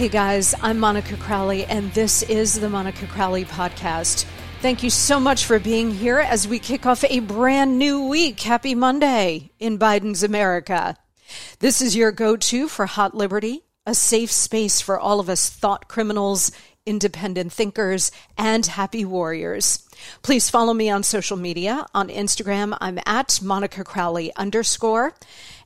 Hey guys, I'm Monica Crowley, and this is the Monica Crowley Podcast. Thank you so much for being here as we kick off a brand new week. Happy Monday in Biden's America. This is your go to for Hot Liberty, a safe space for all of us thought criminals, independent thinkers, and happy warriors. Please follow me on social media. On Instagram, I'm at Monica Crowley underscore.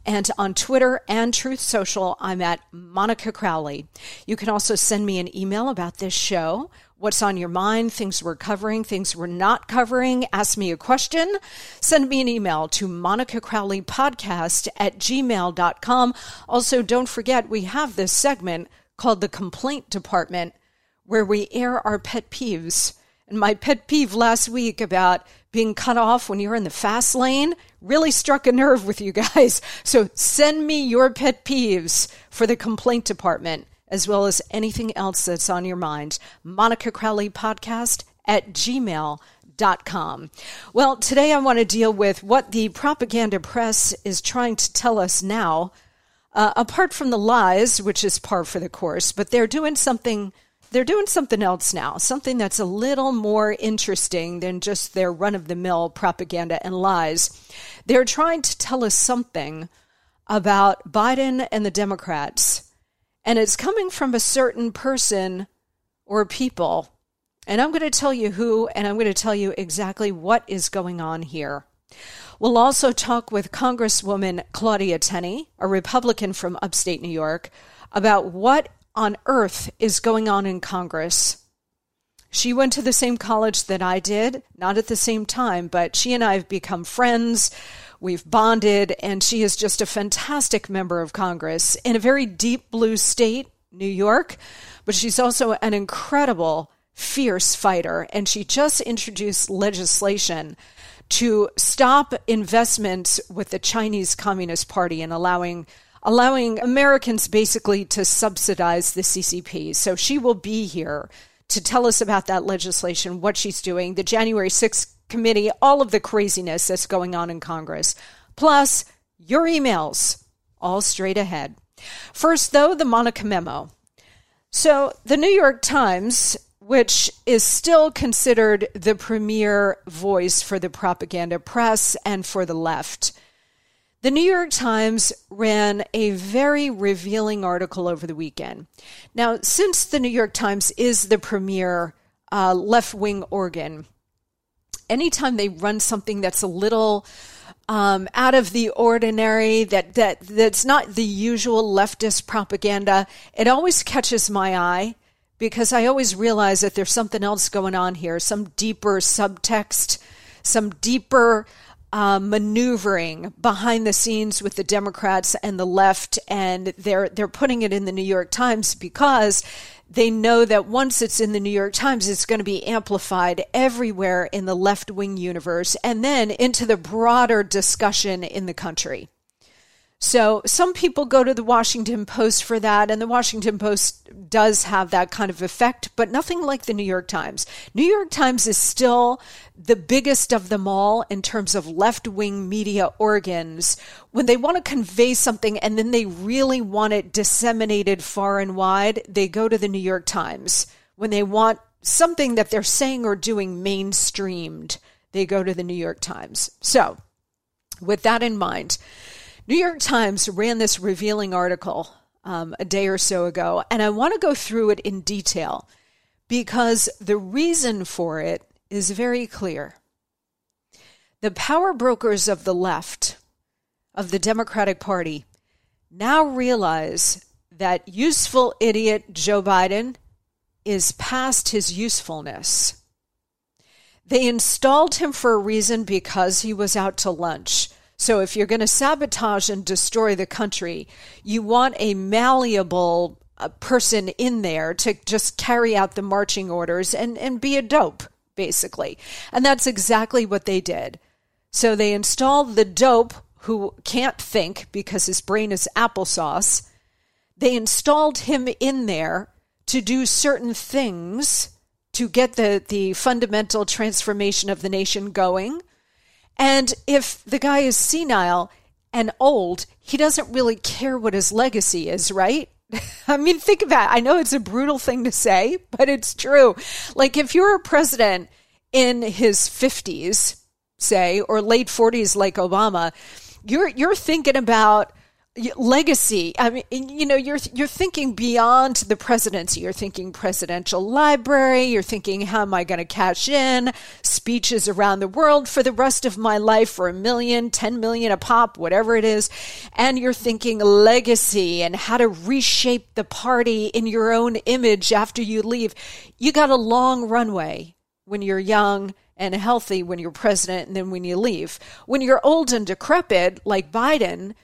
And on Twitter and Truth Social, I'm at Monica Crowley. You can also send me an email about this show. What's on your mind, things we're covering, things we're not covering. Ask me a question. Send me an email to Monica Crowley Podcast at gmail.com. Also, don't forget, we have this segment called the Complaint Department where we air our pet peeves. And my pet peeve last week about being cut off when you're in the fast lane really struck a nerve with you guys. So send me your pet peeves for the complaint department, as well as anything else that's on your mind. Monica Crowley Podcast at gmail.com. Well, today I want to deal with what the propaganda press is trying to tell us now. Uh, apart from the lies, which is par for the course, but they're doing something they're doing something else now, something that's a little more interesting than just their run of the mill propaganda and lies. They're trying to tell us something about Biden and the Democrats, and it's coming from a certain person or people. And I'm going to tell you who, and I'm going to tell you exactly what is going on here. We'll also talk with Congresswoman Claudia Tenney, a Republican from upstate New York, about what on earth is going on in Congress. She went to the same college that I did, not at the same time, but she and I have become friends. We've bonded, and she is just a fantastic member of Congress in a very deep blue state, New York, but she's also an incredible, fierce fighter. And she just introduced legislation to stop investments with the Chinese Communist Party and allowing allowing Americans basically to subsidize the CCP. So she will be here to tell us about that legislation, what she's doing, the January 6th committee, all of the craziness that's going on in Congress, plus your emails, all straight ahead. First, though, the Monica memo. So, the New York Times, which is still considered the premier voice for the propaganda press and for the left, the New York Times ran a very revealing article over the weekend. Now, since the New York Times is the premier uh, left wing organ, anytime they run something that's a little um, out of the ordinary, that, that that's not the usual leftist propaganda, it always catches my eye because I always realize that there's something else going on here, some deeper subtext, some deeper uh, maneuvering behind the scenes with the Democrats and the left, and they're they're putting it in the New York Times because they know that once it's in the New York Times, it's going to be amplified everywhere in the left wing universe and then into the broader discussion in the country. So some people go to the Washington Post for that, and the Washington Post does have that kind of effect, but nothing like the New York Times. New York Times is still the biggest of them all in terms of left wing media organs. When they want to convey something and then they really want it disseminated far and wide, they go to the New York Times. When they want something that they're saying or doing mainstreamed, they go to the New York Times. So, with that in mind, New York Times ran this revealing article um, a day or so ago, and I want to go through it in detail because the reason for it is very clear. The power brokers of the left, of the Democratic Party, now realize that useful idiot Joe Biden is past his usefulness. They installed him for a reason because he was out to lunch. So if you're going to sabotage and destroy the country, you want a malleable uh, person in there to just carry out the marching orders and, and be a dope, basically. And that's exactly what they did. So they installed the dope who can't think because his brain is applesauce. They installed him in there to do certain things to get the, the fundamental transformation of the nation going and if the guy is senile and old, he doesn't really care what his legacy is, right? I mean, think about it. I know it's a brutal thing to say, but it's true. Like, if you're a president in his 50s, say, or late 40s, like Obama, you're, you're thinking about legacy. I mean you know you're you're thinking beyond the presidency. You're thinking presidential library. You're thinking how am i going to cash in? Speeches around the world for the rest of my life for a million ten million a pop whatever it is. And you're thinking legacy and how to reshape the party in your own image after you leave. You got a long runway when you're young and healthy when you're president and then when you leave. When you're old and decrepit like biden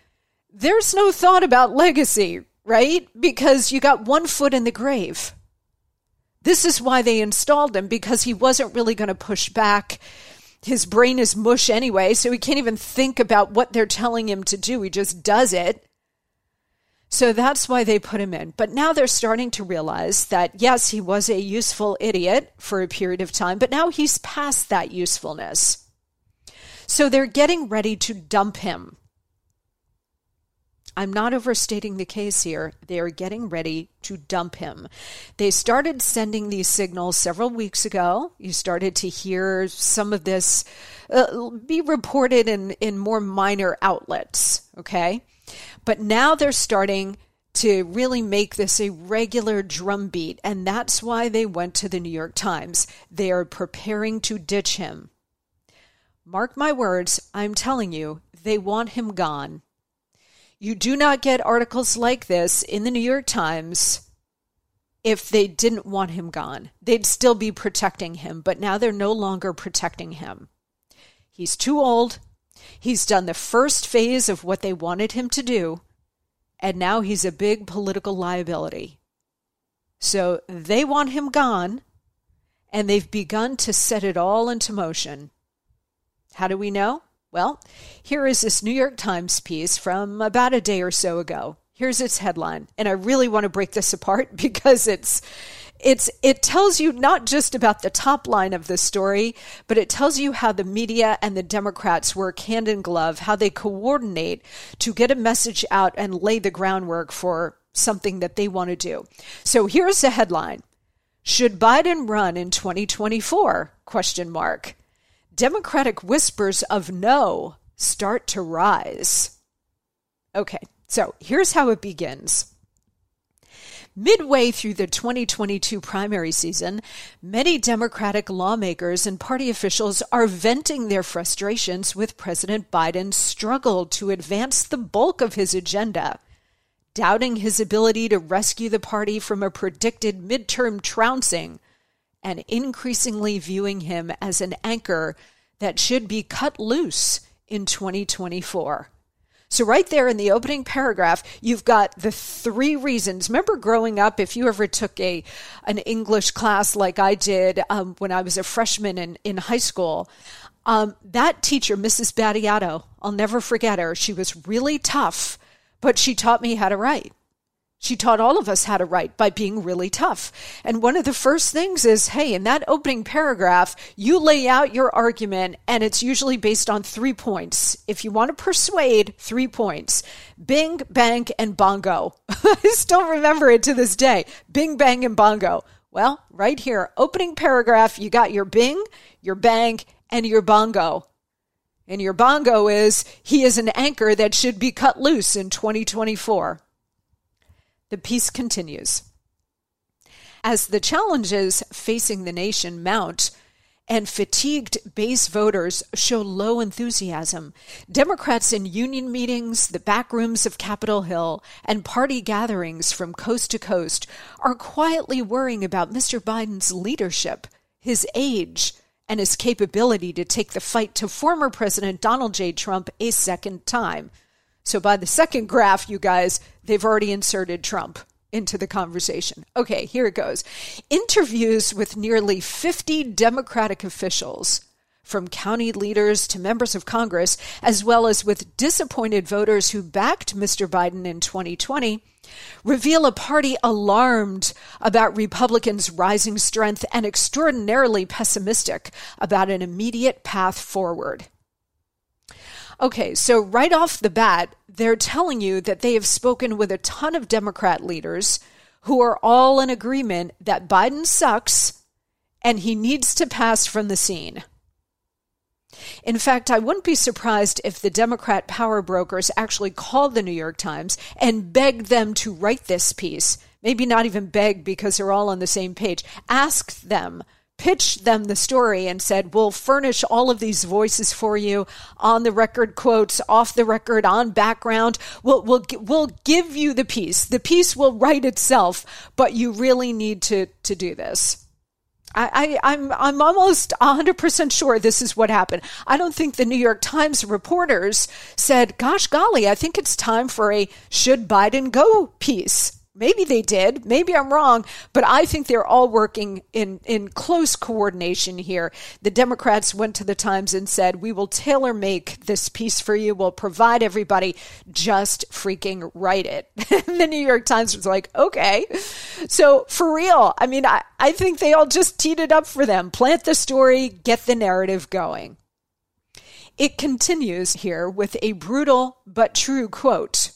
there's no thought about legacy, right? Because you got one foot in the grave. This is why they installed him because he wasn't really going to push back. His brain is mush anyway, so he can't even think about what they're telling him to do. He just does it. So that's why they put him in. But now they're starting to realize that, yes, he was a useful idiot for a period of time, but now he's past that usefulness. So they're getting ready to dump him. I'm not overstating the case here. They are getting ready to dump him. They started sending these signals several weeks ago. You started to hear some of this uh, be reported in, in more minor outlets, okay? But now they're starting to really make this a regular drumbeat, and that's why they went to the New York Times. They are preparing to ditch him. Mark my words, I'm telling you, they want him gone. You do not get articles like this in the New York Times if they didn't want him gone. They'd still be protecting him, but now they're no longer protecting him. He's too old. He's done the first phase of what they wanted him to do, and now he's a big political liability. So they want him gone, and they've begun to set it all into motion. How do we know? Well, here is this New York Times piece from about a day or so ago. Here's its headline, and I really want to break this apart because it's it's it tells you not just about the top line of the story, but it tells you how the media and the Democrats work hand in glove, how they coordinate to get a message out and lay the groundwork for something that they want to do. So here's the headline. Should Biden run in 2024? question mark. Democratic whispers of no start to rise. Okay, so here's how it begins. Midway through the 2022 primary season, many Democratic lawmakers and party officials are venting their frustrations with President Biden's struggle to advance the bulk of his agenda, doubting his ability to rescue the party from a predicted midterm trouncing, and increasingly viewing him as an anchor that should be cut loose in 2024. So, right there in the opening paragraph, you've got the three reasons. Remember growing up, if you ever took a an English class like I did um, when I was a freshman in, in high school, um, that teacher, Mrs. Battiato, I'll never forget her. She was really tough, but she taught me how to write. She taught all of us how to write by being really tough. And one of the first things is hey, in that opening paragraph, you lay out your argument, and it's usually based on three points. If you want to persuade, three points Bing, Bang, and Bongo. I still remember it to this day Bing, Bang, and Bongo. Well, right here, opening paragraph, you got your Bing, your Bang, and your Bongo. And your Bongo is he is an anchor that should be cut loose in 2024. The piece continues. As the challenges facing the nation mount, and fatigued base voters show low enthusiasm. Democrats in union meetings, the back rooms of Capitol Hill, and party gatherings from coast to coast are quietly worrying about Mr. Biden's leadership, his age, and his capability to take the fight to former President Donald J. Trump a second time. So by the second graph, you guys, they've already inserted Trump into the conversation. Okay, here it goes. Interviews with nearly 50 Democratic officials, from county leaders to members of Congress, as well as with disappointed voters who backed Mr. Biden in 2020, reveal a party alarmed about Republicans' rising strength and extraordinarily pessimistic about an immediate path forward. Okay, so right off the bat, they're telling you that they have spoken with a ton of Democrat leaders who are all in agreement that Biden sucks and he needs to pass from the scene. In fact, I wouldn't be surprised if the Democrat power brokers actually called the New York Times and begged them to write this piece. Maybe not even beg because they're all on the same page. Ask them pitched them the story and said, We'll furnish all of these voices for you on the record quotes, off the record, on background. We'll, we'll, we'll give you the piece. The piece will write itself, but you really need to, to do this. I, I, I'm I'm almost 100% sure this is what happened. I don't think the New York Times reporters said, "Gosh golly, I think it's time for a should Biden go piece." Maybe they did. Maybe I'm wrong, but I think they're all working in, in close coordination here. The Democrats went to the Times and said, We will tailor make this piece for you. We'll provide everybody. Just freaking write it. the New York Times was like, Okay. So for real, I mean, I, I think they all just teed it up for them. Plant the story, get the narrative going. It continues here with a brutal but true quote.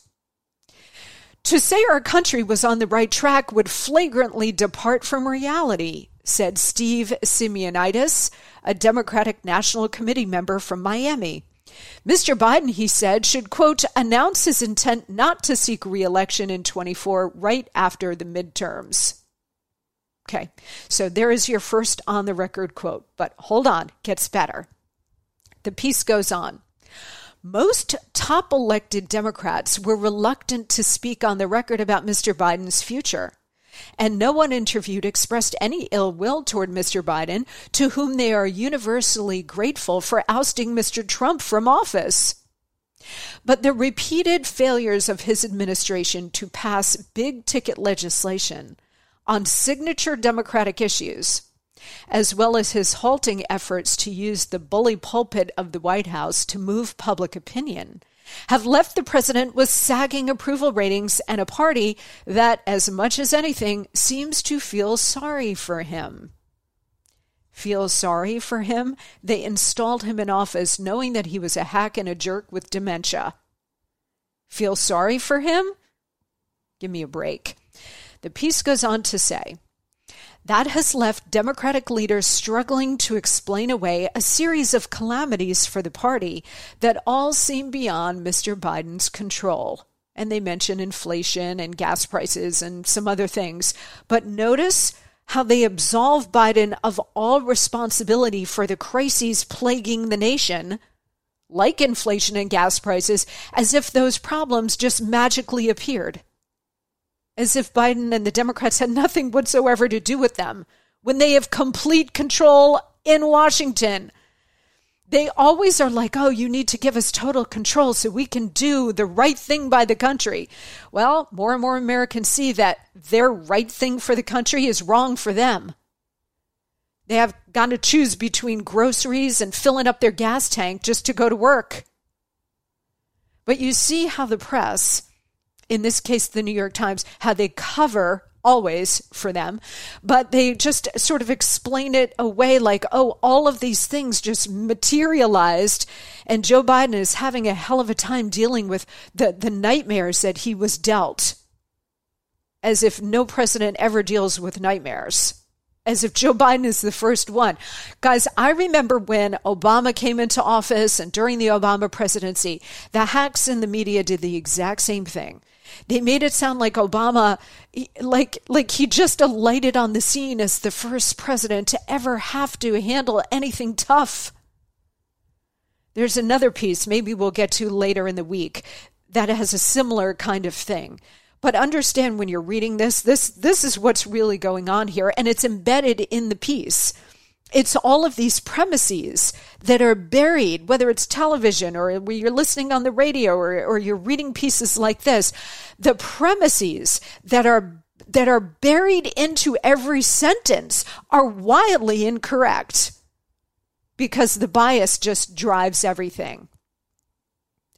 To say our country was on the right track would flagrantly depart from reality, said Steve Simeonidis, a Democratic National Committee member from Miami. Mr. Biden, he said, should, quote, announce his intent not to seek reelection in 24 right after the midterms. Okay, so there is your first on the record quote, but hold on, gets better. The piece goes on. Most top elected Democrats were reluctant to speak on the record about Mr. Biden's future. And no one interviewed expressed any ill will toward Mr. Biden, to whom they are universally grateful for ousting Mr. Trump from office. But the repeated failures of his administration to pass big ticket legislation on signature Democratic issues as well as his halting efforts to use the bully pulpit of the White House to move public opinion, have left the president with sagging approval ratings and a party that, as much as anything, seems to feel sorry for him. Feel sorry for him? They installed him in office knowing that he was a hack and a jerk with dementia. Feel sorry for him? Give me a break. The piece goes on to say that has left Democratic leaders struggling to explain away a series of calamities for the party that all seem beyond Mr. Biden's control. And they mention inflation and gas prices and some other things. But notice how they absolve Biden of all responsibility for the crises plaguing the nation, like inflation and gas prices, as if those problems just magically appeared. As if Biden and the Democrats had nothing whatsoever to do with them when they have complete control in Washington. They always are like, oh, you need to give us total control so we can do the right thing by the country. Well, more and more Americans see that their right thing for the country is wrong for them. They have got to choose between groceries and filling up their gas tank just to go to work. But you see how the press, in this case, the New York Times, how they cover always for them, but they just sort of explain it away like, oh, all of these things just materialized. And Joe Biden is having a hell of a time dealing with the, the nightmares that he was dealt, as if no president ever deals with nightmares. As if Joe Biden is the first one. Guys, I remember when Obama came into office and during the Obama presidency, the hacks in the media did the exact same thing they made it sound like Obama, like like he just alighted on the scene as the first president to ever have to handle anything tough. There's another piece, maybe we'll get to later in the week, that has a similar kind of thing. But understand when you're reading this, this this is what's really going on here, and it's embedded in the piece it's all of these premises that are buried, whether it's television or you're listening on the radio or, or you're reading pieces like this, the premises that are that are buried into every sentence are wildly incorrect because the bias just drives everything.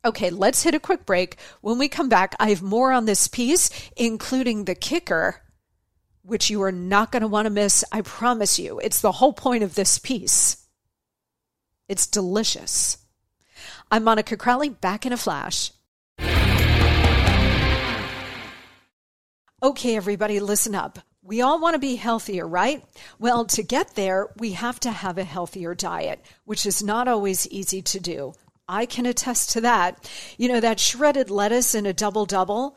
Okay, let's hit a quick break. When we come back, I have more on this piece, including the kicker which you are not going to want to miss. I promise you. It's the whole point of this piece. It's delicious. I'm Monica Crowley, back in a flash. Okay, everybody, listen up. We all want to be healthier, right? Well, to get there, we have to have a healthier diet, which is not always easy to do. I can attest to that. You know, that shredded lettuce in a double double,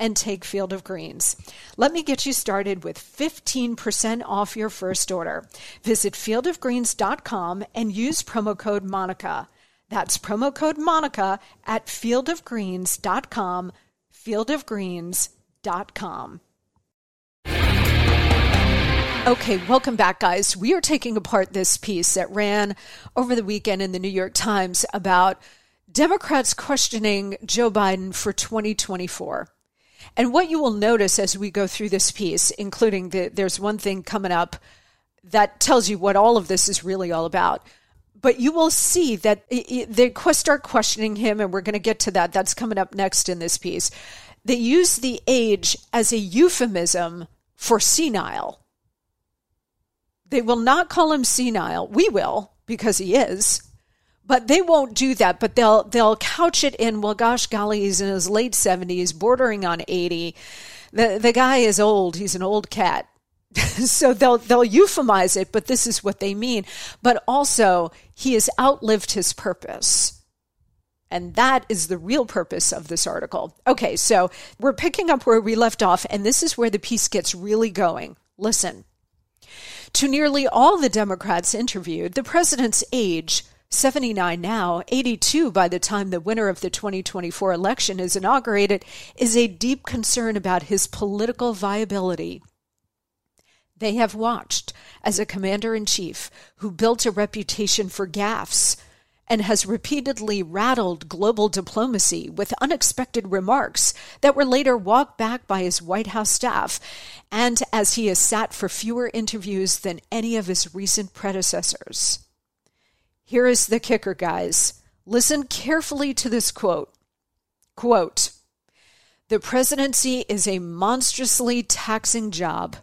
and take Field of Greens. Let me get you started with 15% off your first order. Visit fieldofgreens.com and use promo code MONICA. That's promo code MONICA at fieldofgreens.com, fieldofgreens.com. Okay, welcome back, guys. We are taking apart this piece that ran over the weekend in the New York Times about Democrats questioning Joe Biden for 2024. And what you will notice as we go through this piece, including the, there's one thing coming up that tells you what all of this is really all about. But you will see that they start questioning him, and we're going to get to that. That's coming up next in this piece. They use the age as a euphemism for senile. They will not call him senile. We will, because he is but they won't do that but they'll they'll couch it in well gosh golly he's in his late 70s bordering on 80 the the guy is old he's an old cat so they'll they'll euphemize it but this is what they mean but also he has outlived his purpose And that is the real purpose of this article. Okay, so we're picking up where we left off, and this is where the piece gets really going. Listen. To nearly all the Democrats interviewed, the president's age 79 now, 82 by the time the winner of the 2024 election is inaugurated, is a deep concern about his political viability. They have watched as a commander in chief who built a reputation for gaffes and has repeatedly rattled global diplomacy with unexpected remarks that were later walked back by his White House staff, and as he has sat for fewer interviews than any of his recent predecessors. Here is the kicker, guys. Listen carefully to this quote. Quote, the presidency is a monstrously taxing job.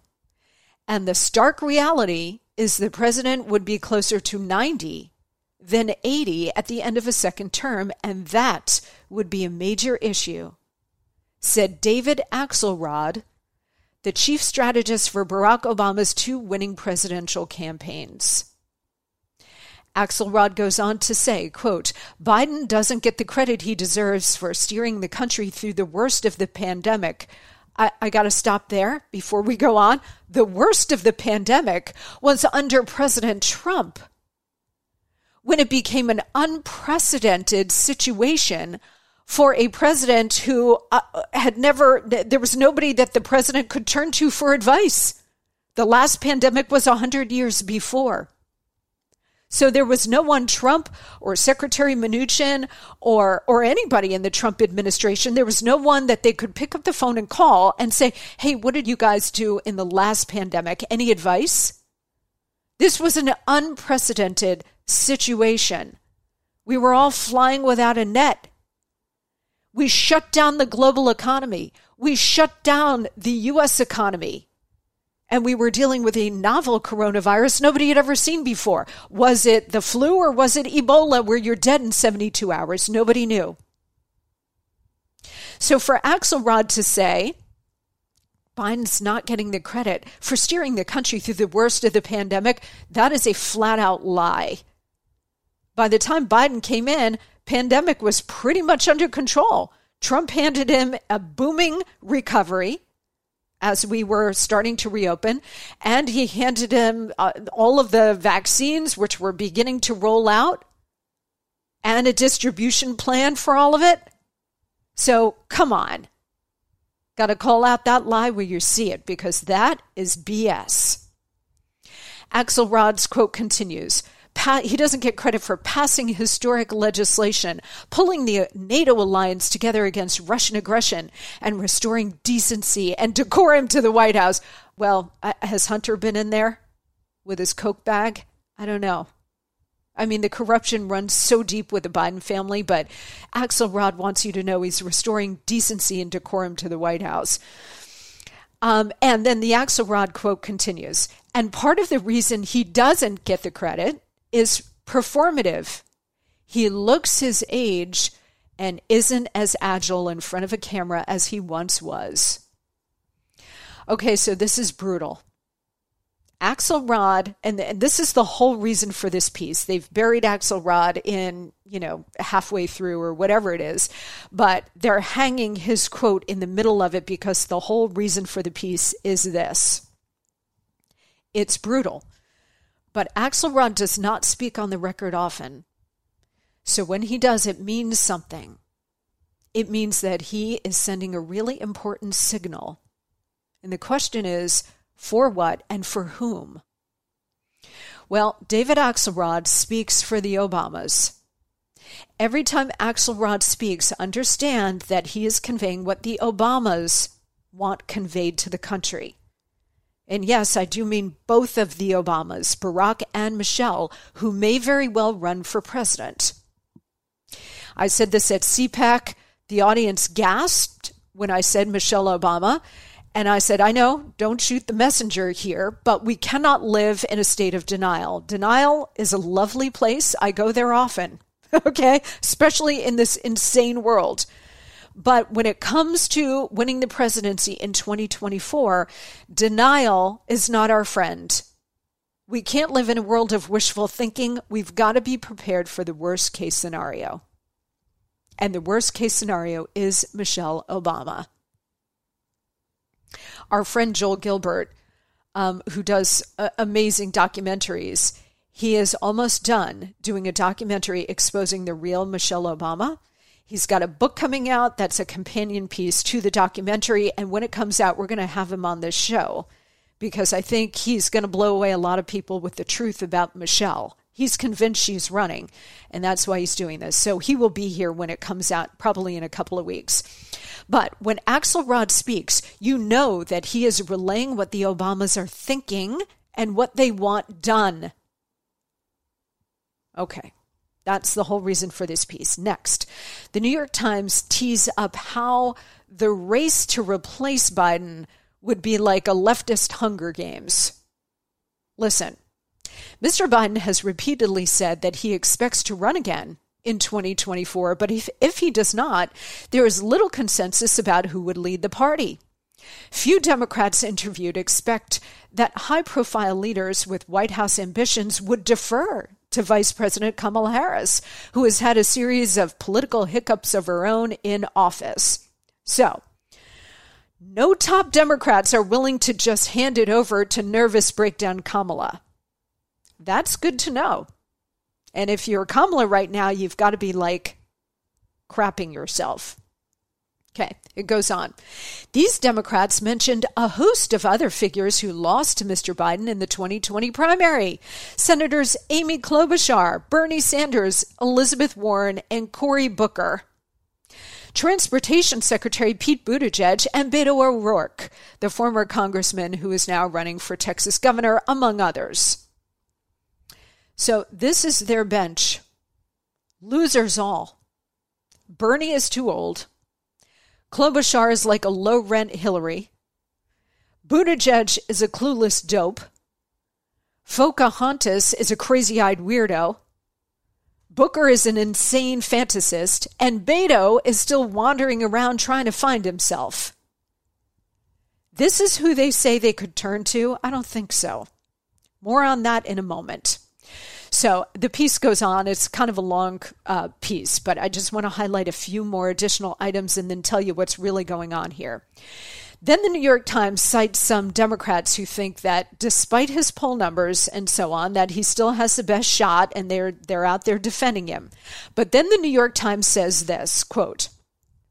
And the stark reality is the president would be closer to 90 than 80 at the end of a second term, and that would be a major issue, said David Axelrod, the chief strategist for Barack Obama's two winning presidential campaigns. Axelrod goes on to say, quote, Biden doesn't get the credit he deserves for steering the country through the worst of the pandemic. I, I got to stop there before we go on. The worst of the pandemic was under President Trump when it became an unprecedented situation for a president who uh, had never, there was nobody that the president could turn to for advice. The last pandemic was 100 years before. So there was no one Trump or Secretary Mnuchin or or anybody in the Trump administration. There was no one that they could pick up the phone and call and say, "Hey, what did you guys do in the last pandemic? Any advice?" This was an unprecedented situation. We were all flying without a net. We shut down the global economy. We shut down the US economy and we were dealing with a novel coronavirus nobody had ever seen before. Was it the flu or was it Ebola where you're dead in 72 hours? Nobody knew. So for Axelrod to say, Biden's not getting the credit for steering the country through the worst of the pandemic, that is a flat out lie. By the time Biden came in, pandemic was pretty much under control. Trump handed him a booming recovery as we were starting to reopen. And he handed him uh, all of the vaccines, which were beginning to roll out, and a distribution plan for all of it. So come on. Got to call out that lie where you see it because that is BS. Axelrod's quote continues he doesn't get credit for passing historic legislation, pulling the NATO alliance together against Russian aggression, and restoring decency and decorum to the White House. Well, has Hunter been in there with his Coke bag? I don't know. I mean, the corruption runs so deep with the Biden family, but Axelrod wants you to know he's restoring decency and decorum to the White House. Um, and then the Axelrod quote continues. And part of the reason he doesn't get the credit is performative. He looks his age and isn't as agile in front of a camera as he once was. Okay, so this is brutal. Axelrod, and, and this is the whole reason for this piece. They've buried Axelrod in, you know, halfway through or whatever it is, but they're hanging his quote in the middle of it because the whole reason for the piece is this it's brutal. But Axelrod does not speak on the record often. So when he does, it means something. It means that he is sending a really important signal. And the question is for what and for whom? Well, David Axelrod speaks for the Obamas. Every time Axelrod speaks, understand that he is conveying what the Obamas want conveyed to the country. And yes, I do mean both of the Obamas, Barack and Michelle, who may very well run for president. I said this at CPAC. The audience gasped when I said Michelle Obama. And I said, I know, don't shoot the messenger here, but we cannot live in a state of denial. Denial is a lovely place. I go there often, okay? Especially in this insane world. But when it comes to winning the presidency in 2024, denial is not our friend. We can't live in a world of wishful thinking. We've got to be prepared for the worst case scenario. And the worst case scenario is Michelle Obama. Our friend Joel Gilbert, um, who does uh, amazing documentaries, he is almost done doing a documentary exposing the real Michelle Obama. He's got a book coming out that's a companion piece to the documentary. And when it comes out, we're going to have him on this show because I think he's going to blow away a lot of people with the truth about Michelle. He's convinced she's running, and that's why he's doing this. So he will be here when it comes out, probably in a couple of weeks. But when Axelrod speaks, you know that he is relaying what the Obamas are thinking and what they want done. Okay. That's the whole reason for this piece. Next, the New York Times tees up how the race to replace Biden would be like a leftist Hunger Games. Listen, Mr. Biden has repeatedly said that he expects to run again in 2024, but if, if he does not, there is little consensus about who would lead the party. Few Democrats interviewed expect that high profile leaders with White House ambitions would defer to Vice President Kamala Harris, who has had a series of political hiccups of her own in office. So, no top Democrats are willing to just hand it over to nervous breakdown Kamala. That's good to know. And if you're Kamala right now, you've got to be like crapping yourself. Okay, it goes on. These Democrats mentioned a host of other figures who lost to Mr. Biden in the 2020 primary Senators Amy Klobuchar, Bernie Sanders, Elizabeth Warren, and Cory Booker. Transportation Secretary Pete Buttigieg and Beto O'Rourke, the former congressman who is now running for Texas governor, among others. So this is their bench. Losers all. Bernie is too old. Klobuchar is like a low rent Hillary. Buttigieg is a clueless dope. Pocahontas is a crazy eyed weirdo. Booker is an insane fantasist, and Beto is still wandering around trying to find himself. This is who they say they could turn to? I don't think so. More on that in a moment. So the piece goes on. It's kind of a long uh, piece, but I just want to highlight a few more additional items and then tell you what's really going on here. Then the New York Times cites some Democrats who think that despite his poll numbers and so on, that he still has the best shot and they're they're out there defending him. But then the New York Times says this, quote,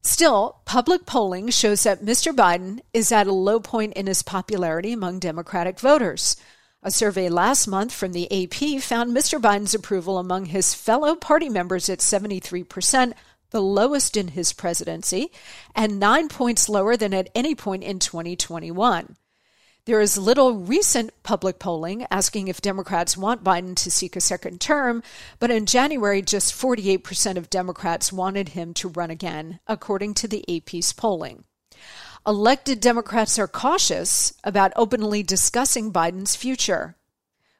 Still, public polling shows that Mr. Biden is at a low point in his popularity among Democratic voters. A survey last month from the AP found Mr. Biden's approval among his fellow party members at 73%, the lowest in his presidency, and nine points lower than at any point in 2021. There is little recent public polling asking if Democrats want Biden to seek a second term, but in January, just 48% of Democrats wanted him to run again, according to the AP's polling elected Democrats are cautious about openly discussing Biden's future.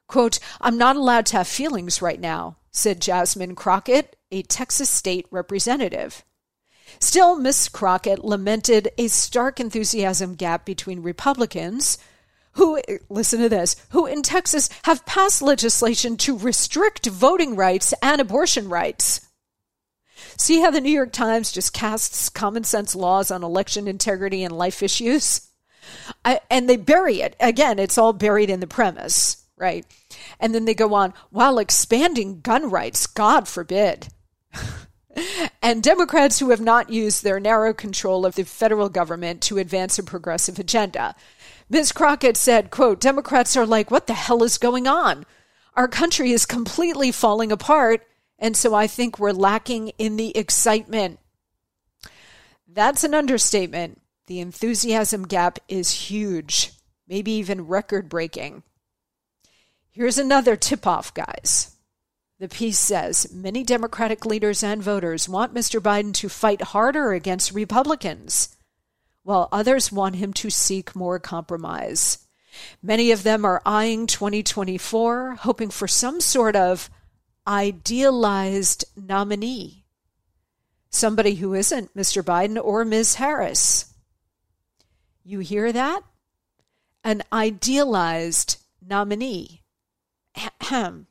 Quote, I'm not allowed to have feelings right now, said Jasmine Crockett, a Texas state representative. Still, Ms. Crockett lamented a stark enthusiasm gap between Republicans who, listen to this, who in Texas have passed legislation to restrict voting rights and abortion rights. See how the New York Times just casts common sense laws on election integrity and life issues? I, and they bury it. Again, it's all buried in the premise, right? And then they go on, while expanding gun rights, God forbid. and Democrats who have not used their narrow control of the federal government to advance a progressive agenda. Ms. Crockett said, quote, Democrats are like, what the hell is going on? Our country is completely falling apart and so I think we're lacking in the excitement. That's an understatement. The enthusiasm gap is huge, maybe even record breaking. Here's another tip off, guys. The piece says many Democratic leaders and voters want Mr. Biden to fight harder against Republicans, while others want him to seek more compromise. Many of them are eyeing 2024, hoping for some sort of idealized nominee, somebody who isn't Mr. Biden or Ms. Harris. You hear that? An idealized nominee. Ahem.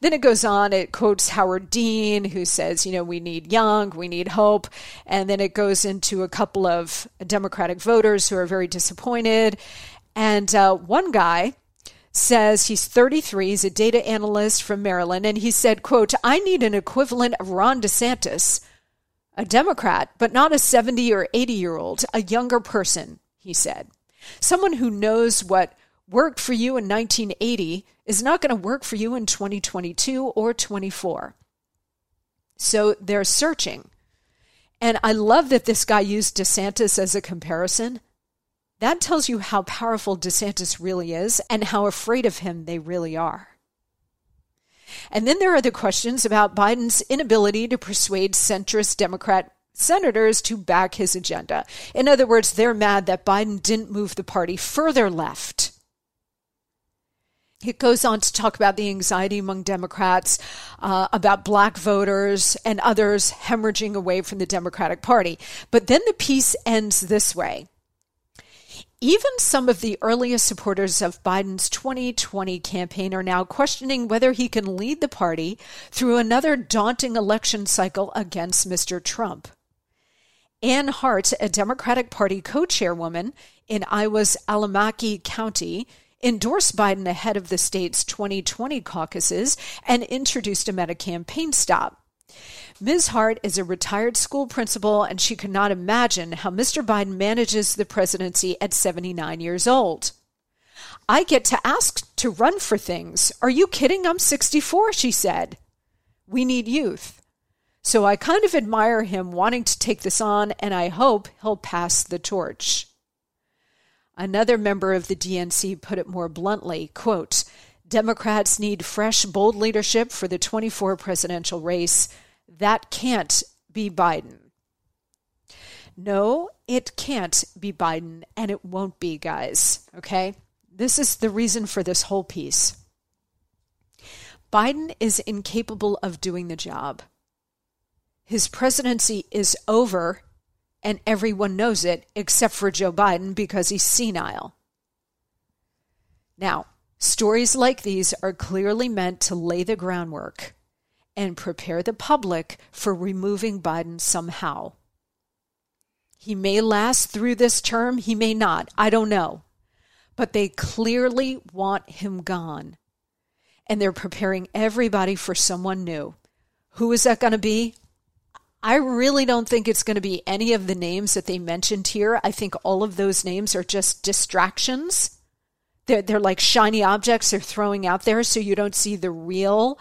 Then it goes on, it quotes Howard Dean, who says, you know, we need young, we need hope. And then it goes into a couple of Democratic voters who are very disappointed. And uh, one guy, says he's 33 he's a data analyst from maryland and he said quote i need an equivalent of ron desantis a democrat but not a 70 or 80 year old a younger person he said. Someone who knows what worked for you in 1980 is not going to work for you in 2022 or 24 so they're searching. And i love that this guy used desantis as a comparison that tells you how powerful DeSantis really is and how afraid of him they really are. And then there are the questions about Biden's inability to persuade centrist Democrat senators to back his agenda. In other words, they're mad that Biden didn't move the party further left. It goes on to talk about the anxiety among Democrats, uh, about black voters and others hemorrhaging away from the Democratic Party. But then the piece ends this way even some of the earliest supporters of Biden's 2020 campaign are now questioning whether he can lead the party through another daunting election cycle against Mr. Trump. Anne Hart, a Democratic Party co chairwoman in Iowa's Allamakee County, endorsed Biden ahead of the state's 2020 caucuses and introduced him at a campaign stop. Ms. Hart is a retired school principal, and she cannot imagine how Mr. Biden manages the presidency at 79 years old. I get to ask to run for things. Are you kidding? I'm 64, she said. We need youth. So I kind of admire him wanting to take this on, and I hope he'll pass the torch. Another member of the DNC put it more bluntly quote, Democrats need fresh, bold leadership for the 24 presidential race. That can't be Biden. No, it can't be Biden, and it won't be, guys. Okay? This is the reason for this whole piece. Biden is incapable of doing the job. His presidency is over, and everyone knows it except for Joe Biden because he's senile. Now, stories like these are clearly meant to lay the groundwork and prepare the public for removing Biden somehow. He may last through this term, he may not. I don't know. But they clearly want him gone. And they're preparing everybody for someone new. Who is that going to be? I really don't think it's going to be any of the names that they mentioned here. I think all of those names are just distractions. They're, they're like shiny objects they're throwing out there so you don't see the real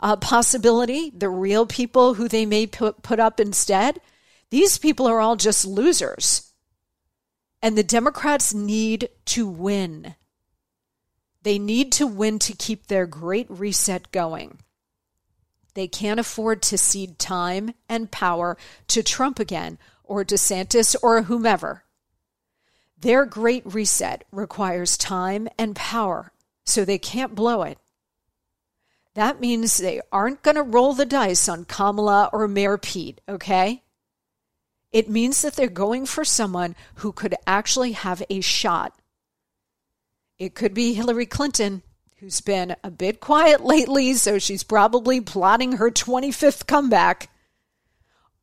uh, possibility, the real people who they may put, put up instead, these people are all just losers. And the Democrats need to win. They need to win to keep their great reset going. They can't afford to cede time and power to Trump again or DeSantis or whomever. Their great reset requires time and power, so they can't blow it. That means they aren't going to roll the dice on Kamala or Mayor Pete, okay? It means that they're going for someone who could actually have a shot. It could be Hillary Clinton, who's been a bit quiet lately, so she's probably plotting her 25th comeback.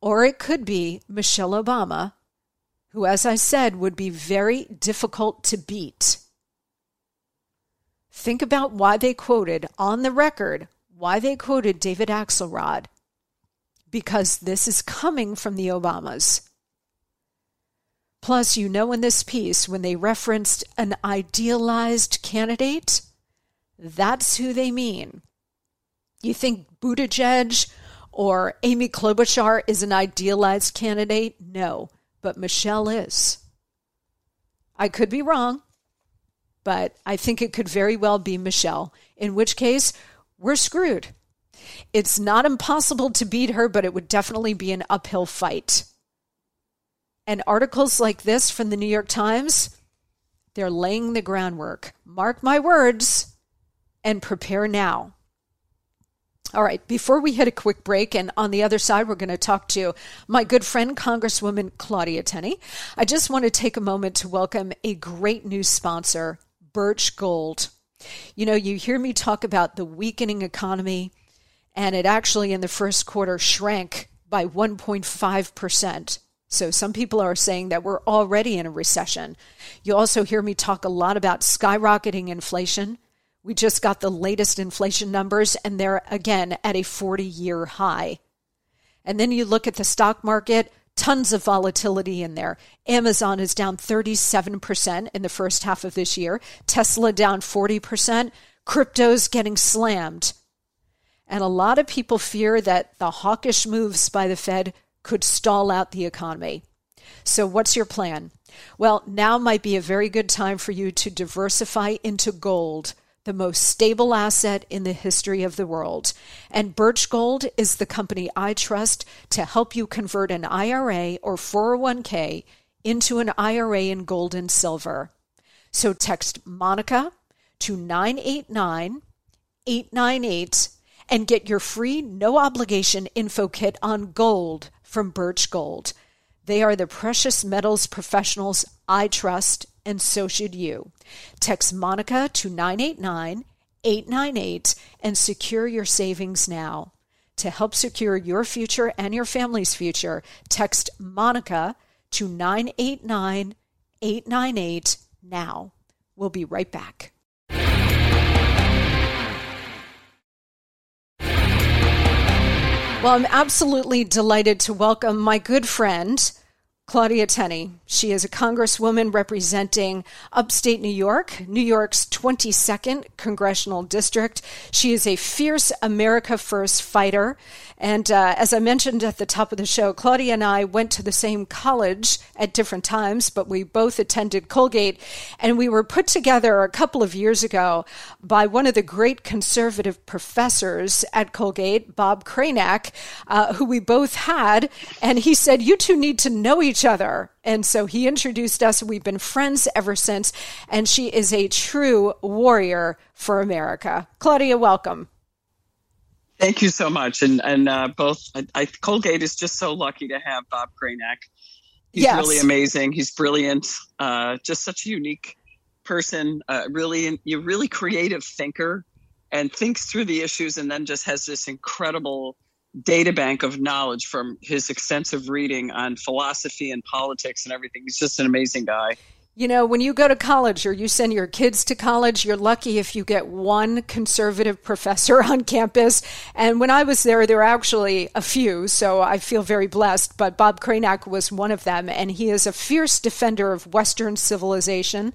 Or it could be Michelle Obama, who, as I said, would be very difficult to beat. Think about why they quoted on the record, why they quoted David Axelrod. Because this is coming from the Obamas. Plus, you know, in this piece, when they referenced an idealized candidate, that's who they mean. You think Buttigieg or Amy Klobuchar is an idealized candidate? No, but Michelle is. I could be wrong but I think it could very well be Michelle, in which case we're screwed. It's not impossible to beat her, but it would definitely be an uphill fight. And articles like this from the New York Times, they're laying the groundwork. Mark my words and prepare now. All right, before we hit a quick break, and on the other side, we're going to talk to my good friend, Congresswoman Claudia Tenney. I just want to take a moment to welcome a great new sponsor, Birch Gold. You know, you hear me talk about the weakening economy, and it actually in the first quarter shrank by 1.5%. So some people are saying that we're already in a recession. You also hear me talk a lot about skyrocketing inflation. We just got the latest inflation numbers, and they're again at a 40 year high. And then you look at the stock market, tons of volatility in there. Amazon is down 37% in the first half of this year, Tesla down 40%, crypto's getting slammed. And a lot of people fear that the hawkish moves by the Fed could stall out the economy. So, what's your plan? Well, now might be a very good time for you to diversify into gold the most stable asset in the history of the world. And Birch Gold is the company I trust to help you convert an IRA or 401k into an IRA in gold and silver. So text Monica to 989 898 and get your free no obligation info kit on gold from Birch Gold. They are the precious metals professionals I trust and so should you. Text Monica to 989 898 and secure your savings now. To help secure your future and your family's future, text Monica to 989 898 now. We'll be right back. Well, I'm absolutely delighted to welcome my good friend, Claudia Tenney. She is a congresswoman representing upstate New York, New York's 22nd congressional district. She is a fierce America First fighter. And uh, as I mentioned at the top of the show, Claudia and I went to the same college at different times, but we both attended Colgate. And we were put together a couple of years ago by one of the great conservative professors at Colgate, Bob Kraynak, uh, who we both had. And he said, You two need to know each other. And so he introduced us. We've been friends ever since. And she is a true warrior for America. Claudia, welcome. Thank you so much. And and uh, both I, I, Colgate is just so lucky to have Bob Kraynak. He's yes. really amazing. He's brilliant. Uh, just such a unique person. Uh, really, you're really creative thinker, and thinks through the issues, and then just has this incredible data bank of knowledge from his extensive reading on philosophy and politics and everything. He's just an amazing guy. You know, when you go to college or you send your kids to college, you're lucky if you get one conservative professor on campus. And when I was there, there were actually a few, so I feel very blessed. But Bob Kraynak was one of them, and he is a fierce defender of Western civilization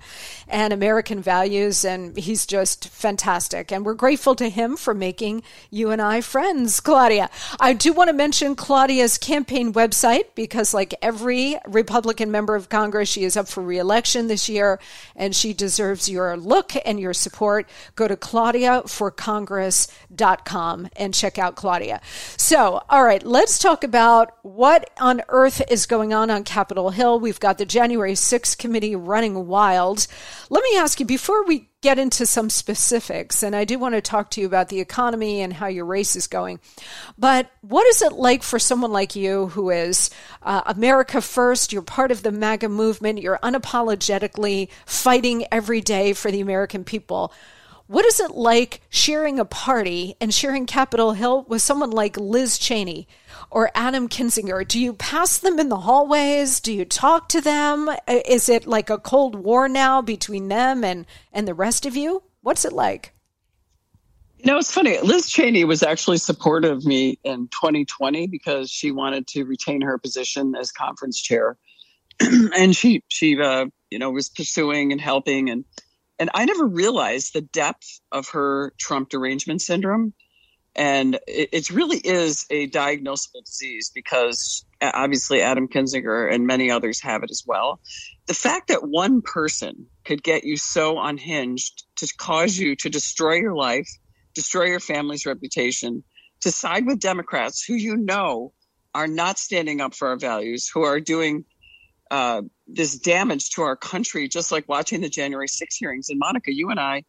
and American values, and he's just fantastic. And we're grateful to him for making you and I friends, Claudia. I do want to mention Claudia's campaign website because, like every Republican member of Congress, she is up for reelection election this year, and she deserves your look and your support. Go to ClaudiaForCongress.com and check out Claudia. So, all right, let's talk about what on earth is going on on Capitol Hill. We've got the January 6th committee running wild. Let me ask you before we get into some specifics, and I do want to talk to you about the economy and how your race is going. But what is it like for someone like you who is uh, America First? You're part of the MAGA movement, you're unapologetically fighting every day for the American people. What is it like sharing a party and sharing Capitol Hill with someone like Liz Cheney or Adam Kinzinger? Do you pass them in the hallways? Do you talk to them? Is it like a cold war now between them and, and the rest of you? What's it like? You know, it's funny. Liz Cheney was actually supportive of me in 2020 because she wanted to retain her position as conference chair, and she she uh, you know was pursuing and helping and and I never realized the depth of her Trump derangement syndrome. And it, it really is a diagnosable disease because obviously Adam Kinzinger and many others have it as well. The fact that one person could get you so unhinged to cause you to destroy your life, destroy your family's reputation, to side with Democrats who you know are not standing up for our values, who are doing uh, this damage to our country, just like watching the January 6 hearings. And Monica, you and I,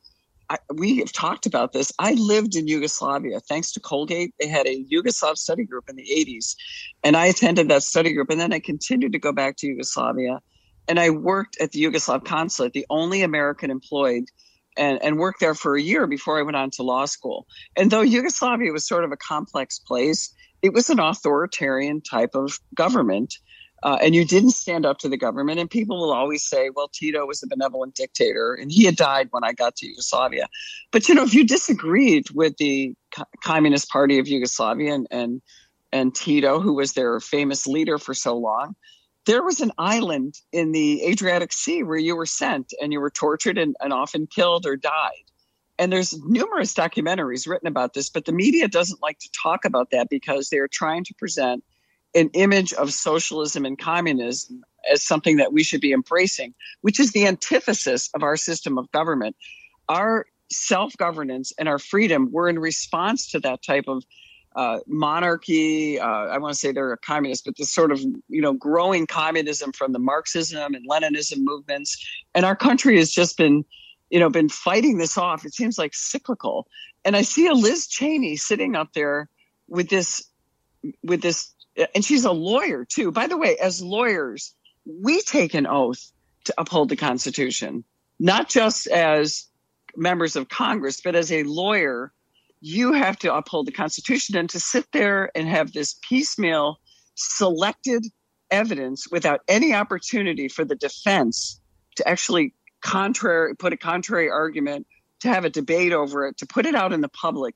I, we have talked about this. I lived in Yugoslavia thanks to Colgate. They had a Yugoslav study group in the 80s, and I attended that study group. And then I continued to go back to Yugoslavia, and I worked at the Yugoslav consulate, the only American employed and, and worked there for a year before I went on to law school. And though Yugoslavia was sort of a complex place, it was an authoritarian type of government. Uh, and you didn't stand up to the government. And people will always say, well, Tito was a benevolent dictator and he had died when I got to Yugoslavia. But, you know, if you disagreed with the Co- Communist Party of Yugoslavia and, and, and Tito, who was their famous leader for so long, there was an island in the Adriatic Sea where you were sent and you were tortured and, and often killed or died. And there's numerous documentaries written about this, but the media doesn't like to talk about that because they're trying to present an image of socialism and communism as something that we should be embracing, which is the antithesis of our system of government. Our self governance and our freedom were in response to that type of uh, monarchy. Uh, I want to say they're a communist, but this sort of you know growing communism from the Marxism and Leninism movements, and our country has just been you know been fighting this off. It seems like cyclical, and I see a Liz Cheney sitting up there with this with this, Uh, and she's a lawyer too. By the way, as lawyers, we take an oath to uphold the Constitution, not just as members of Congress, but as a lawyer you have to uphold the Constitution and to sit there and have this piecemeal selected evidence without any opportunity for the defense to actually contrary put a contrary argument to have a debate over it to put it out in the public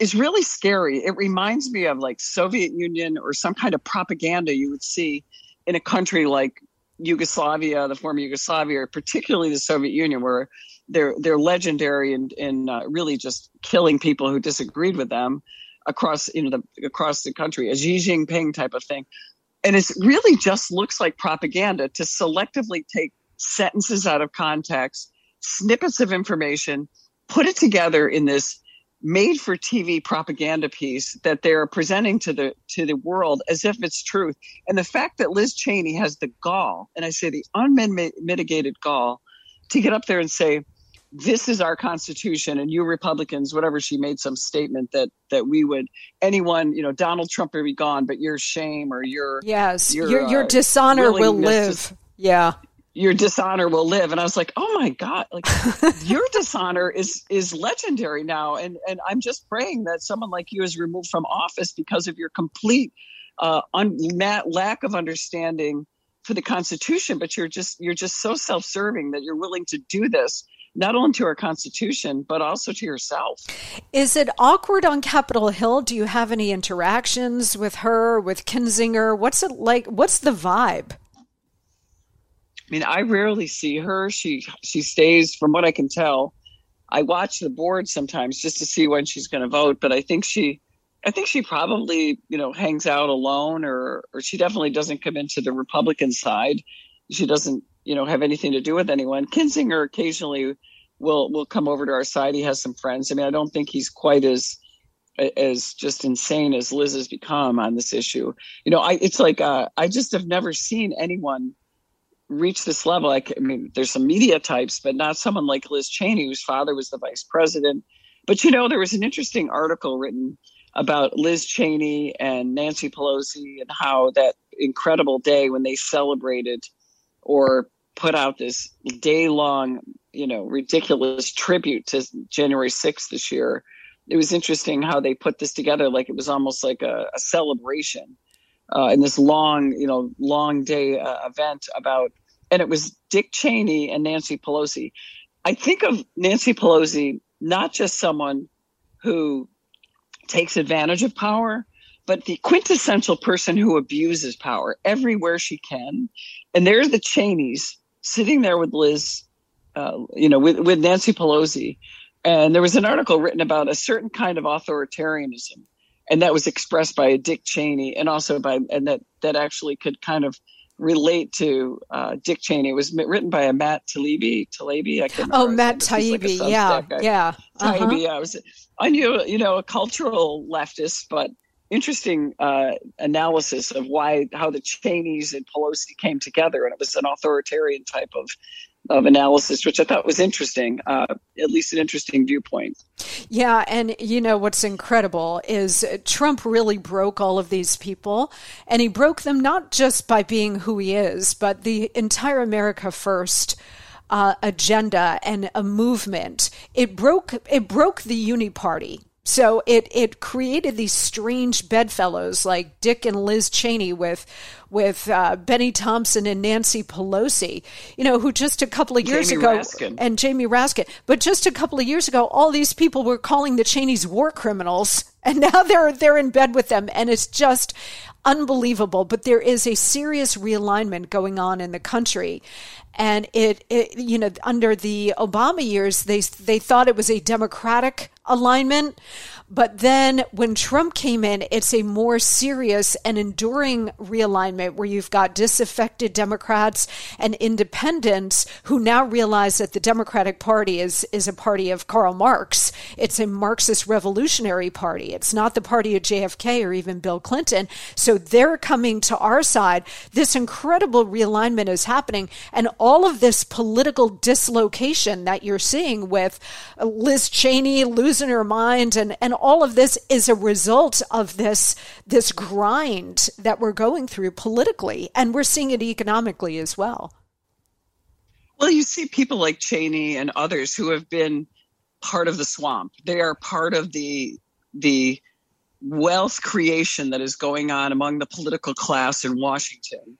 is really scary. It reminds me of like soviet union or some kind of propaganda you would see in a country like yugoslavia the former yugoslavia or particularly the soviet union where they're they're legendary in in uh, really just killing people who disagreed with them across you know the across the country, a Xi Jinping type of thing, and it really just looks like propaganda to selectively take sentences out of context, snippets of information, put it together in this made for TV propaganda piece that they're presenting to the to the world as if it's truth. And the fact that Liz Cheney has the gall, and I say the unmitigated gall, to get up there and say, this is our constitution and you republicans whatever she made some statement that that we would anyone you know donald trump would be gone but your shame or your yes your your, your uh, dishonor will live to, yeah your dishonor will live and i was like oh my god like your dishonor is is legendary now and and i'm just praying that someone like you is removed from office because of your complete uh un- lack of understanding for the constitution but you're just you're just so self-serving that you're willing to do this not only to our Constitution, but also to yourself. Is it awkward on Capitol Hill? Do you have any interactions with her, with Kinzinger? What's it like? What's the vibe? I mean, I rarely see her. She she stays, from what I can tell. I watch the board sometimes just to see when she's going to vote, but I think she, I think she probably you know hangs out alone, or or she definitely doesn't come into the Republican side. She doesn't you know have anything to do with anyone. Kinzinger occasionally will will come over to our side. He has some friends. I mean, I don't think he's quite as as just insane as Liz has become on this issue. You know, I it's like uh, I just have never seen anyone reach this level. Like, I mean, there's some media types, but not someone like Liz Cheney, whose father was the vice president. But you know, there was an interesting article written about Liz Cheney and Nancy Pelosi and how that incredible day when they celebrated or put out this day long, you know, ridiculous tribute to January 6th this year. It was interesting how they put this together like it was almost like a, a celebration uh, in this long, you know, long day uh, event about, and it was Dick Cheney and Nancy Pelosi. I think of Nancy Pelosi not just someone who takes advantage of power, but the quintessential person who abuses power everywhere she can. And there's the Cheneys sitting there with Liz, uh, you know, with, with Nancy Pelosi. And there was an article written about a certain kind of authoritarianism. And that was expressed by Dick Cheney and also by, and that, that actually could kind of relate to uh, Dick Cheney. It was written by a Matt Taibbi. Taibbi, I can't. Oh, Matt Taibbi, like yeah, yeah. Uh-huh. Taibbi, I was. I knew, you know, a cultural leftist, but interesting uh, analysis of why how the Cheneys and Pelosi came together, and it was an authoritarian type of of analysis, which I thought was interesting, uh, at least an interesting viewpoint. Yeah, and you know what's incredible is Trump really broke all of these people, and he broke them not just by being who he is, but the entire America First uh, agenda and a movement. It broke it broke the Uni Party so it it created these strange bedfellows like Dick and Liz Cheney with with uh, Bennie Thompson and Nancy Pelosi, you know, who just a couple of years Jamie ago Raskin. and Jamie Raskin, but just a couple of years ago, all these people were calling the Cheneys war criminals, and now they're they're in bed with them, and it's just unbelievable. But there is a serious realignment going on in the country, and it, it you know under the Obama years they they thought it was a democratic alignment but then when Trump came in it's a more serious and enduring realignment where you've got disaffected Democrats and independents who now realize that the Democratic Party is is a party of Karl Marx. It's a Marxist revolutionary party. It's not the party of JFK or even Bill Clinton. So they're coming to our side. This incredible realignment is happening. And all of this political dislocation that you're seeing with Liz Cheney losing her mind and, and all of this is a result of this this grind that we're going through politically and we're seeing it economically as well. Well, you see people like Cheney and others who have been part of the swamp. They are part of the the wealth creation that is going on among the political class in Washington.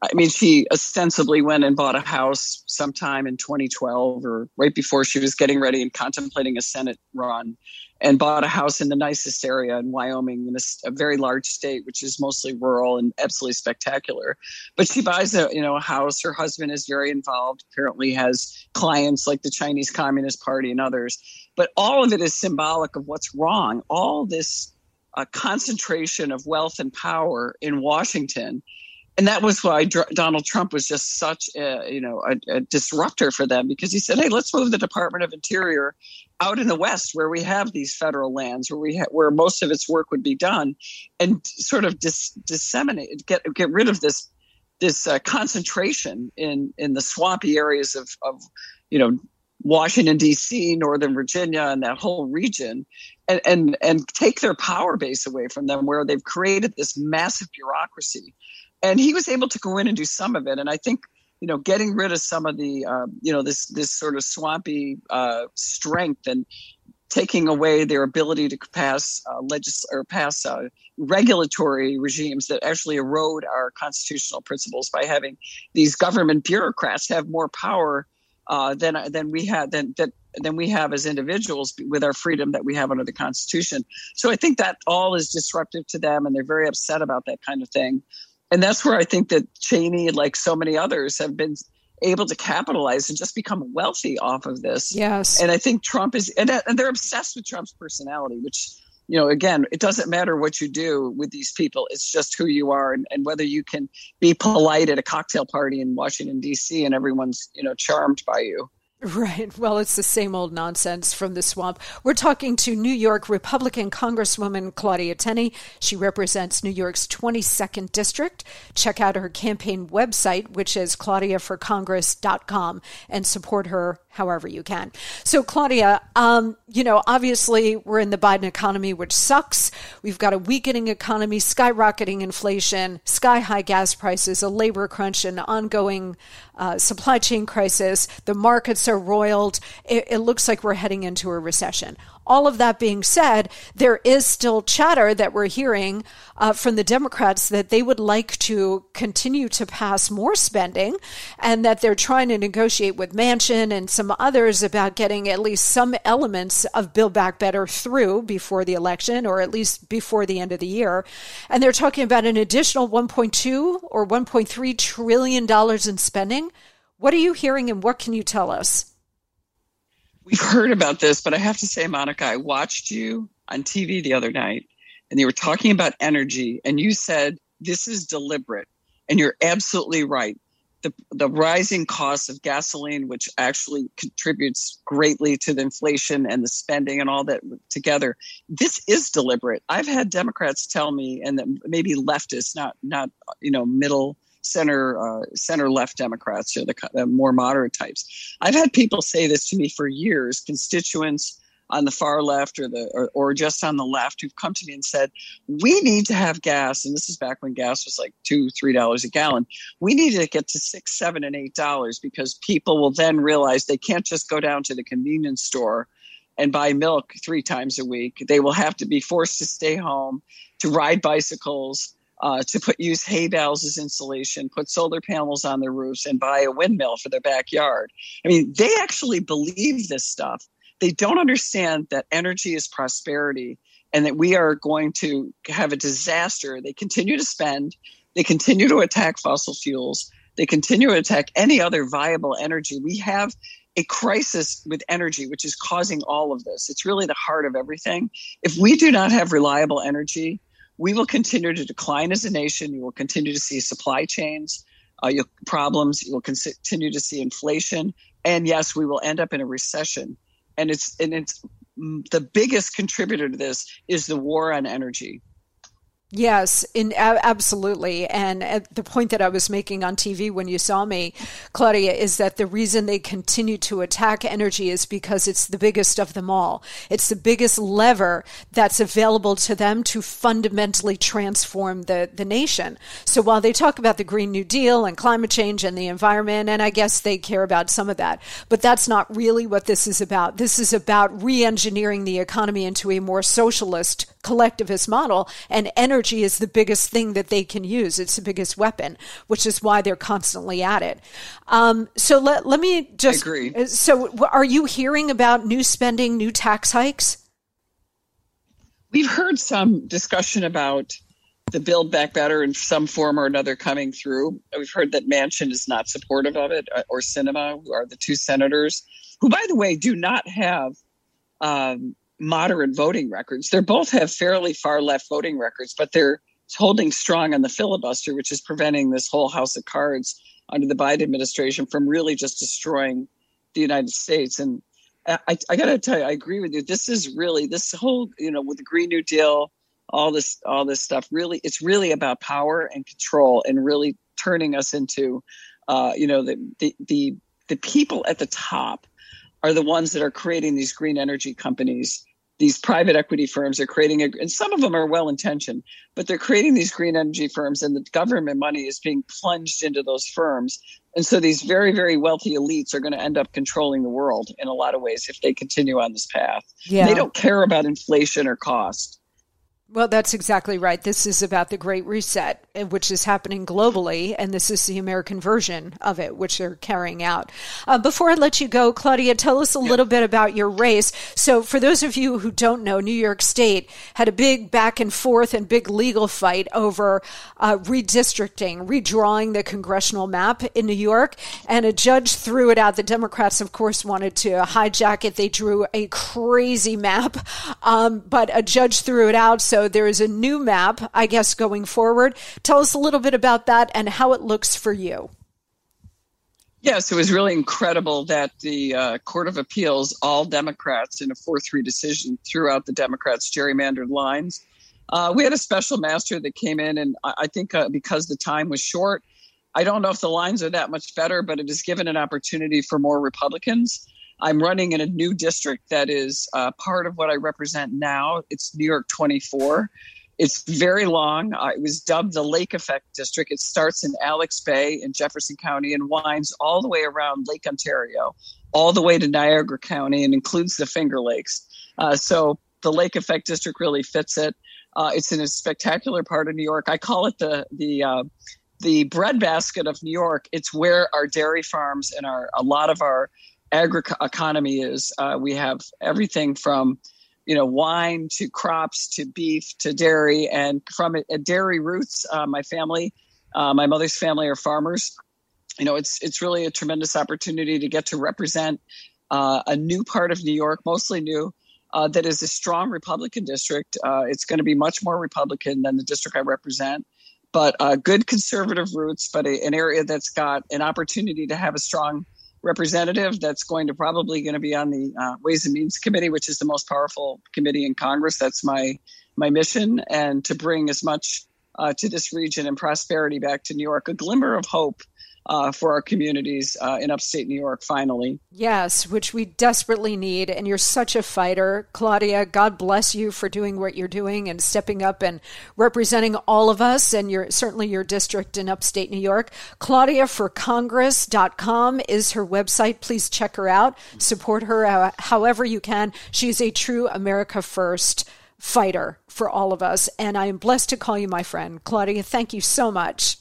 I mean, she ostensibly went and bought a house sometime in 2012 or right before she was getting ready and contemplating a Senate run and bought a house in the nicest area in Wyoming, in a, a, very large state, which is mostly rural and absolutely spectacular. But she buys a you know a house. Her husband is very involved. Apparently, has clients like the Chinese Communist Party and others. But all of it is symbolic of what's wrong. All this uh, concentration of wealth and power in Washington and that was why Dr- Donald Trump was just such a you know a, a, disruptor for them because he said, "Hey, let's move the Department of Interior out in the West where we have these federal lands where we ha- where most of its work would be done, and sort of dis- disseminate get get rid of this this uh, concentration in in the swampy areas of of you know Washington D.C., Northern Virginia, and that whole region, and and and take their power base away from them, where they've created this massive bureaucracy and he was able to go in and do some of it. And I think you know getting rid of some of the uh, you know this this sort of swampy uh, strength and taking away their ability to pass uh, legis- or pass uh, regulatory regimes that actually erode our constitutional principles by having these government bureaucrats have more power uh, than than we had than that than we have as individuals with our freedom that we have under the Constitution. So I think that all is disruptive to them, and they're very upset about that kind of thing and that's where I think that Cheney, like so many others, have been able to capitalize and just become wealthy off of this. Yes. And I think Trump is, and, and they're obsessed with Trump's personality, which, you know, again, it doesn't matter what you do with these people. It's just who you are and, and whether you can be polite at a cocktail party in Washington, D.C., and everyone's, you know, charmed by you. Right. Well, it's the same old nonsense from the swamp. We're talking to New York Republican Congresswoman Claudia Tenney. She represents New York's 22nd District. Check out her campaign website, which is claudiaforcongress.com, and support her however you can. So, Claudia, um, you know, obviously we're in the Biden economy, which sucks. We've got a weakening economy, skyrocketing inflation, sky high gas prices, a labor crunch, an ongoing uh, supply chain crisis. The markets are roiled. It, it looks like we're heading into a recession. All of that being said, there is still chatter that we're hearing uh, from the Democrats that they would like to continue to pass more spending and that they're trying to negotiate with Manchin and some others about getting at least some elements of Build Back Better through before the election or at least before the end of the year. And they're talking about an additional 1.2 or 1.3 trillion dollars in spending. What are you hearing and what can you tell us? We've heard about this, but I have to say, Monica, I watched you on TV the other night and you were talking about energy and you said this is deliberate. And you're absolutely right. The, the rising cost of gasoline, which actually contributes greatly to the inflation and the spending and all that together, this is deliberate. I've had Democrats tell me, and maybe leftists, not not you know middle center uh, center left Democrats, or the, the more moderate types. I've had people say this to me for years, constituents on the far left or the or, or just on the left who've come to me and said we need to have gas and this is back when gas was like two three dollars a gallon we need to get to six seven and eight dollars because people will then realize they can't just go down to the convenience store and buy milk three times a week they will have to be forced to stay home to ride bicycles uh, to put use hay bales as insulation, put solar panels on their roofs, and buy a windmill for their backyard. I mean, they actually believe this stuff they don't understand that energy is prosperity and that we are going to have a disaster. They continue to spend, they continue to attack fossil fuels, they continue to attack any other viable energy. We have a crisis with energy, which is causing all of this. It's really the heart of everything. If we do not have reliable energy, we will continue to decline as a nation. You will continue to see supply chains uh, problems. You will continue to see inflation. And yes, we will end up in a recession and it's and it's the biggest contributor to this is the war on energy Yes, in absolutely. And uh, the point that I was making on TV when you saw me, Claudia, is that the reason they continue to attack energy is because it's the biggest of them all. It's the biggest lever that's available to them to fundamentally transform the, the nation. So while they talk about the Green New Deal and climate change and the environment, and I guess they care about some of that, but that's not really what this is about. This is about re engineering the economy into a more socialist collectivist model and energy is the biggest thing that they can use. It's the biggest weapon which is why they're constantly at it. Um, so let, let me just agree. Uh, so are you hearing about new spending new tax hikes? We've heard some discussion about the build back better in some form or another coming through. We've heard that Manchin is not supportive of it uh, or Sinema, who are the two senators who by the way do not have um, moderate voting records. They both have fairly far left voting records, but they're holding strong on the filibuster, which is preventing this whole house of cards under the Biden administration from really just destroying the United States. And I, I got to tell you, I agree with you. This is really this whole, you know, with the Green New Deal, all this, all this stuff. Really, it's really about power and control, and really turning us into, uh, you know, the the the the people at the top are the ones that are creating these green energy companies these private equity firms are creating a, and some of them are well intentioned, but they're creating these green energy firms and the government money is being plunged into those firms. And so these very, very wealthy elites are going to end up controlling the world in a lot of ways if they continue on this path. Yeah. They don't care about inflation or cost. Well, that's exactly right. This is about the Great Reset, eh, which is happening globally, and this is the American version of it, which they're carrying out. Uh, before I let you go, Claudia, tell us a yeah. little bit about your race. So, for those of you who don't know, New York State had a big back and forth and big legal fight over uh, redistricting, redrawing the congressional map in New York, and a judge threw it out. The Democrats, of course, wanted to hijack it. They drew a crazy map, um, but a judge threw it out. So, so there is a new map, I guess, going forward. Tell us a little bit about that and how it looks for you. Yes, it was really incredible that the uh, Court of Appeals, all Democrats in a 4 3 decision, threw out the Democrats' gerrymandered lines. Uh, we had a special master that came in, and I, think uh, because the time was short, I don't know if the lines are that much better, but it has given an opportunity for more Republicans. I'm running in a new district that is uh, part of what I represent now. It's New York 24. It's very long. Uh, it was dubbed the Lake Effect District. It starts in Alex Bay in Jefferson County and winds all the way around Lake Ontario, all the way to Niagara County, and includes the Finger Lakes. Uh, so the Lake Effect District really fits it. Uh, it's in a spectacular part of New York. I call it the the uh, the breadbasket of New York. It's where our dairy farms and our a lot of our agri economy is. Uh, we have everything from you know wine to crops to beef to dairy, and from a, a dairy roots. Uh, my family, uh, my mother's family are farmers. You know, it's it's really a tremendous opportunity to get to represent uh, a new part of New York, mostly new. Uh, that is a strong Republican district. Uh, it's going to be much more Republican than the district I represent but uh, good conservative roots, but a, an area that's got an opportunity to have a strong representative that's going to probably going to be on the uh, Ways and Means Committee, which is the most powerful committee in Congress. That's my my mission, and to bring as much uh, to this region and prosperity back to New York, a glimmer of hope uh, for our communities uh, in upstate New York, finally. Yes, which we desperately need. And you're such a fighter. Claudia, God bless you for doing what you're doing and stepping up and representing all of us and your, certainly your district in upstate New York. ClaudiaForCongress.com is her website. Please check her out. Support her uh, however you can. She's a true America First fighter for all of us. And I am blessed to call you my friend. Claudia, thank you so much.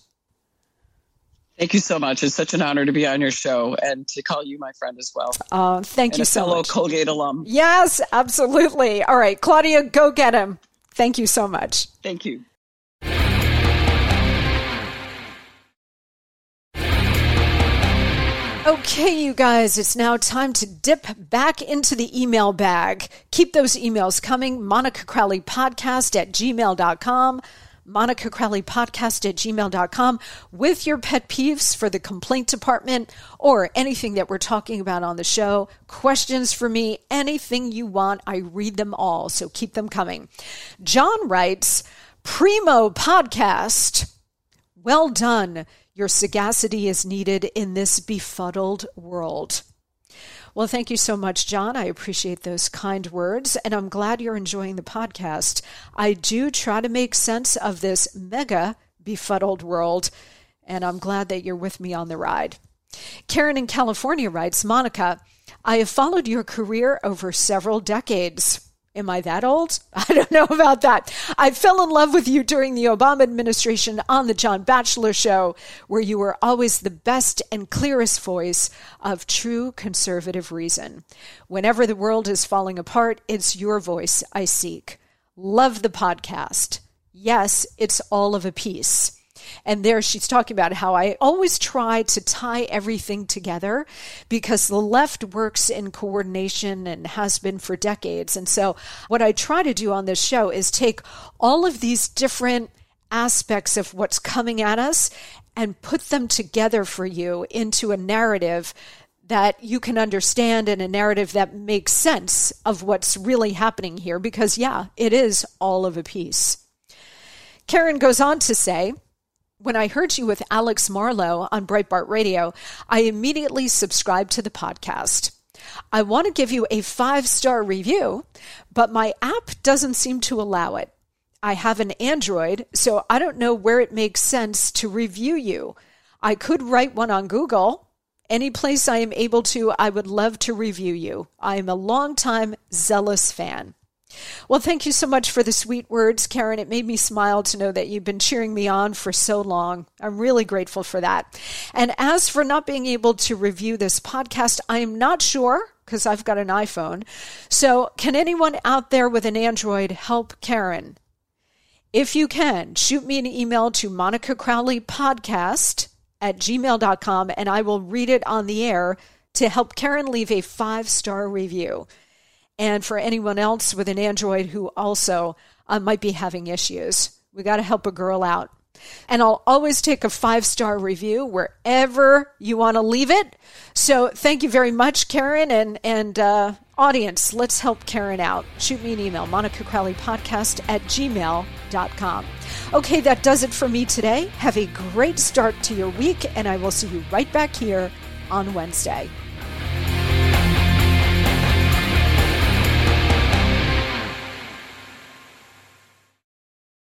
Thank you so much. It's such an honor to be on your show and to call you my friend as well. Uh, thank and you so fellow much. Colgate alum. Yes, absolutely. All right, Claudia, go get him. Thank you so much. Thank you. Okay, you guys, it's now time to dip back into the email bag. Keep those emails coming. Monica Crowley Podcast at gmail.com. Monica Crowley Podcast at gmail.com with your pet peeves for the complaint department or anything that we're talking about on the show. Questions for me, anything you want. I read them all, so keep them coming. John writes, Primo Podcast. Well done. Your sagacity is needed in this befuddled world. Well, thank you so much, John. I appreciate those kind words, and I'm glad you're enjoying the podcast. I do try to make sense of this mega befuddled world, and I'm glad that you're with me on the ride. Karen in California writes Monica, I have followed your career over several decades. Am I that old? I don't know about that. I fell in love with you during the Obama administration on the John Batchelor show, where you were always the best and clearest voice of true conservative reason. Whenever the world is falling apart, it's your voice I seek. Love the podcast. Yes, it's all of a piece. And there she's talking about how I always try to tie everything together because the left works in coordination and has been for decades. And so, what I try to do on this show is take all of these different aspects of what's coming at us and put them together for you into a narrative that you can understand and a narrative that makes sense of what's really happening here because, yeah, it is all of a piece. Karen goes on to say, when I heard you with Alex Marlow on Breitbart Radio, I immediately subscribed to the podcast. I want to give you a five star review, but my app doesn't seem to allow it. I have an Android, so I don't know where it makes sense to review you. I could write one on Google. Any place I am able to, I would love to review you. I am a longtime zealous fan. Well, thank you so much for the sweet words, Karen. It made me smile to know that you've been cheering me on for so long. I'm really grateful for that. And as for not being able to review this podcast, I am not sure because I've got an iPhone. So, can anyone out there with an Android help Karen? If you can, shoot me an email to Monica Crowley Podcast at gmail.com and I will read it on the air to help Karen leave a five star review and for anyone else with an Android who also uh, might be having issues. We got to help a girl out. And I'll always take a five star review wherever you want to leave it. So thank you very much, Karen. And, and uh, audience, let's help Karen out. Shoot me an email, Monica Crowley Podcast at gmail.com. Okay, that does it for me today. Have a great start to your week, and I will see you right back here on Wednesday.